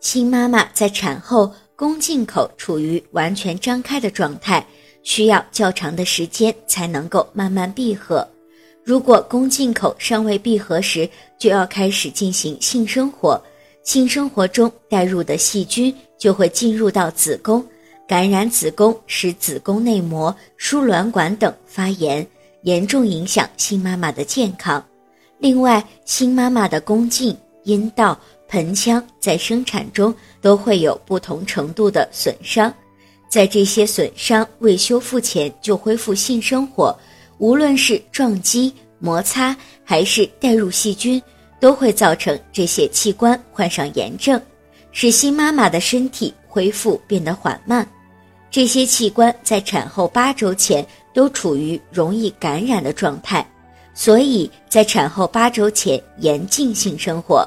新妈妈在产后宫颈口处于完全张开的状态，需要较长的时间才能够慢慢闭合。如果宫颈口尚未闭合时，就要开始进行性生活。性生活中带入的细菌就会进入到子宫，感染子宫，使子宫内膜、输卵管等发炎，严重影响新妈妈的健康。另外，新妈妈的宫颈、阴道。盆腔在生产中都会有不同程度的损伤，在这些损伤未修复前就恢复性生活，无论是撞击、摩擦还是带入细菌，都会造成这些器官患上炎症，使新妈妈的身体恢复变得缓慢。这些器官在产后八周前都处于容易感染的状态，所以在产后八周前严禁性生活。